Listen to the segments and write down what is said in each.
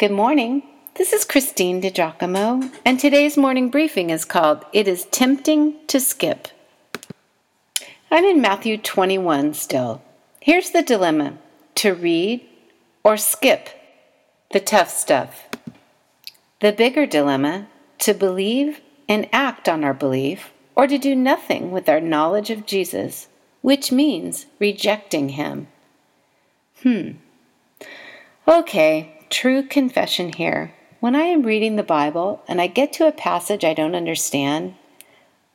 Good morning. This is Christine DiGiacomo, and today's morning briefing is called It is Tempting to Skip. I'm in Matthew 21 still. Here's the dilemma to read or skip the tough stuff. The bigger dilemma to believe and act on our belief or to do nothing with our knowledge of Jesus, which means rejecting Him. Hmm. Okay, true confession here. When I am reading the Bible and I get to a passage I don't understand,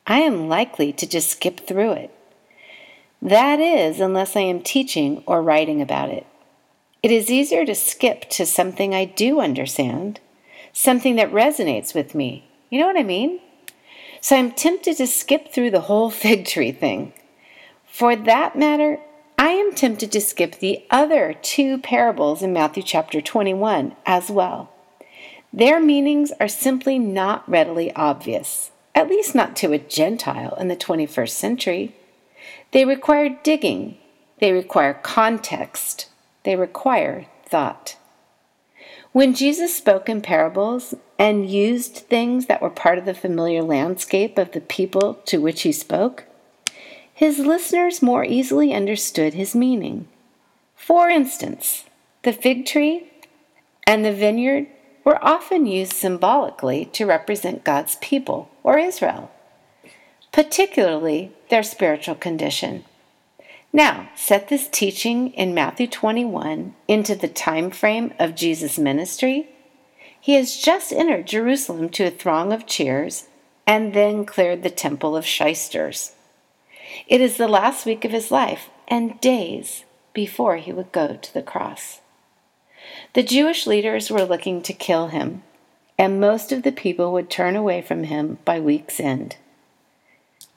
I am likely to just skip through it. That is, unless I am teaching or writing about it. It is easier to skip to something I do understand, something that resonates with me. You know what I mean? So I'm tempted to skip through the whole fig tree thing. For that matter, I am tempted to skip the other two parables in Matthew chapter 21 as well. Their meanings are simply not readily obvious, at least not to a Gentile in the 21st century. They require digging, they require context, they require thought. When Jesus spoke in parables and used things that were part of the familiar landscape of the people to which he spoke, his listeners more easily understood his meaning. For instance, the fig tree and the vineyard were often used symbolically to represent God's people, or Israel, particularly their spiritual condition. Now, set this teaching in Matthew 21 into the time frame of Jesus' ministry. He has just entered Jerusalem to a throng of cheers and then cleared the temple of shysters. It is the last week of his life and days before he would go to the cross. The Jewish leaders were looking to kill him, and most of the people would turn away from him by week's end.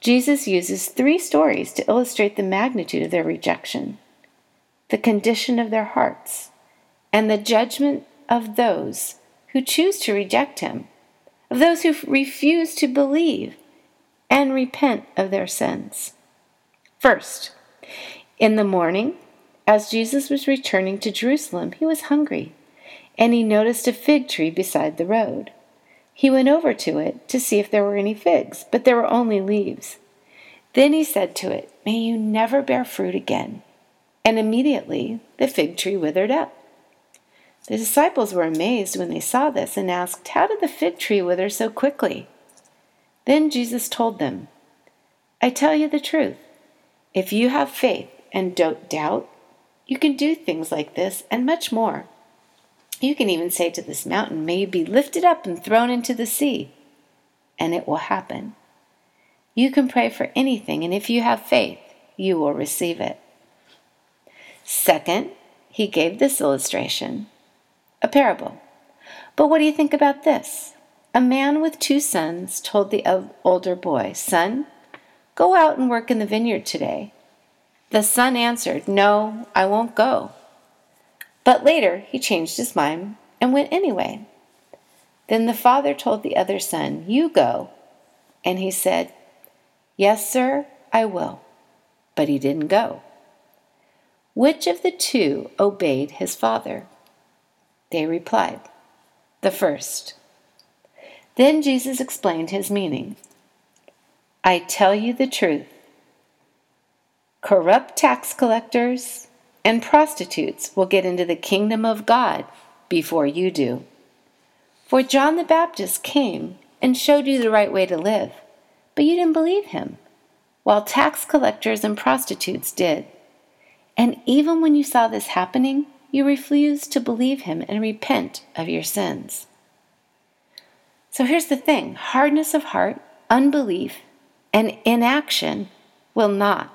Jesus uses three stories to illustrate the magnitude of their rejection, the condition of their hearts, and the judgment of those who choose to reject him, of those who refuse to believe and repent of their sins. First, in the morning, as Jesus was returning to Jerusalem, he was hungry, and he noticed a fig tree beside the road. He went over to it to see if there were any figs, but there were only leaves. Then he said to it, May you never bear fruit again. And immediately the fig tree withered up. The disciples were amazed when they saw this and asked, How did the fig tree wither so quickly? Then Jesus told them, I tell you the truth. If you have faith and don't doubt, you can do things like this and much more. You can even say to this mountain, May you be lifted up and thrown into the sea, and it will happen. You can pray for anything, and if you have faith, you will receive it. Second, he gave this illustration a parable. But what do you think about this? A man with two sons told the older boy, Son, Go out and work in the vineyard today. The son answered, No, I won't go. But later he changed his mind and went anyway. Then the father told the other son, You go. And he said, Yes, sir, I will. But he didn't go. Which of the two obeyed his father? They replied, The first. Then Jesus explained his meaning. I tell you the truth. Corrupt tax collectors and prostitutes will get into the kingdom of God before you do. For John the Baptist came and showed you the right way to live, but you didn't believe him, while tax collectors and prostitutes did. And even when you saw this happening, you refused to believe him and repent of your sins. So here's the thing hardness of heart, unbelief, and inaction will not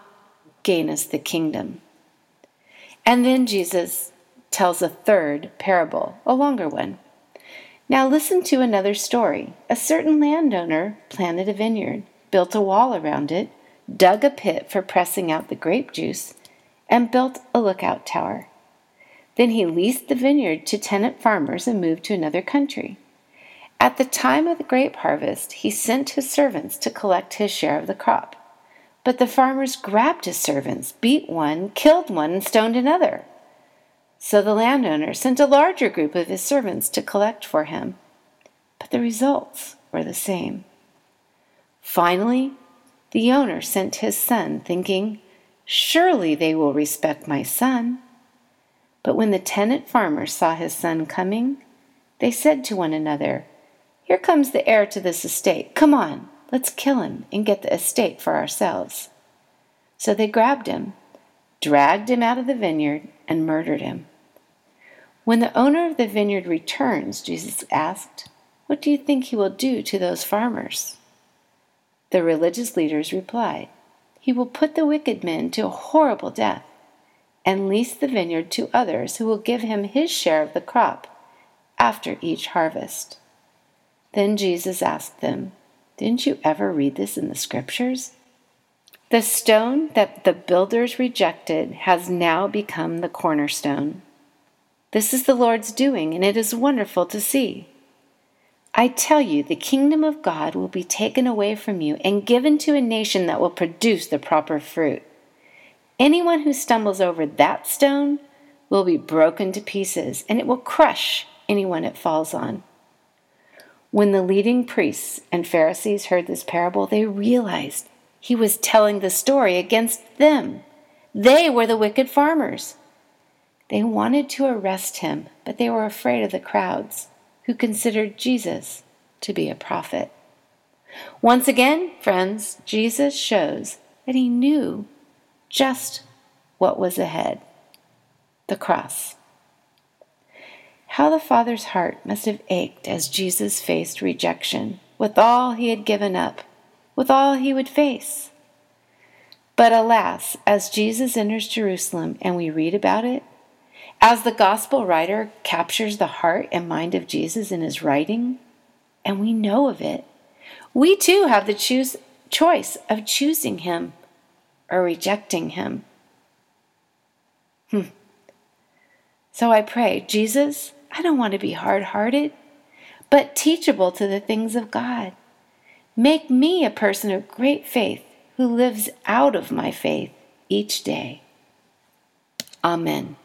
gain us the kingdom. And then Jesus tells a third parable, a longer one. Now listen to another story. A certain landowner planted a vineyard, built a wall around it, dug a pit for pressing out the grape juice, and built a lookout tower. Then he leased the vineyard to tenant farmers and moved to another country. At the time of the grape harvest, he sent his servants to collect his share of the crop. But the farmers grabbed his servants, beat one, killed one, and stoned another. So the landowner sent a larger group of his servants to collect for him, but the results were the same. Finally, the owner sent his son, thinking, Surely they will respect my son. But when the tenant farmers saw his son coming, they said to one another, Here comes the heir to this estate. Come on, let's kill him and get the estate for ourselves. So they grabbed him, dragged him out of the vineyard, and murdered him. When the owner of the vineyard returns, Jesus asked, What do you think he will do to those farmers? The religious leaders replied, He will put the wicked men to a horrible death and lease the vineyard to others who will give him his share of the crop after each harvest. Then Jesus asked them, Didn't you ever read this in the scriptures? The stone that the builders rejected has now become the cornerstone. This is the Lord's doing, and it is wonderful to see. I tell you, the kingdom of God will be taken away from you and given to a nation that will produce the proper fruit. Anyone who stumbles over that stone will be broken to pieces, and it will crush anyone it falls on. When the leading priests and Pharisees heard this parable, they realized he was telling the story against them. They were the wicked farmers. They wanted to arrest him, but they were afraid of the crowds, who considered Jesus to be a prophet. Once again, friends, Jesus shows that he knew just what was ahead the cross. How the Father's heart must have ached as Jesus faced rejection with all he had given up, with all he would face. But alas, as Jesus enters Jerusalem and we read about it, as the gospel writer captures the heart and mind of Jesus in his writing, and we know of it, we too have the choose, choice of choosing him or rejecting him. Hmm. So I pray, Jesus, I don't want to be hard hearted, but teachable to the things of God. Make me a person of great faith who lives out of my faith each day. Amen.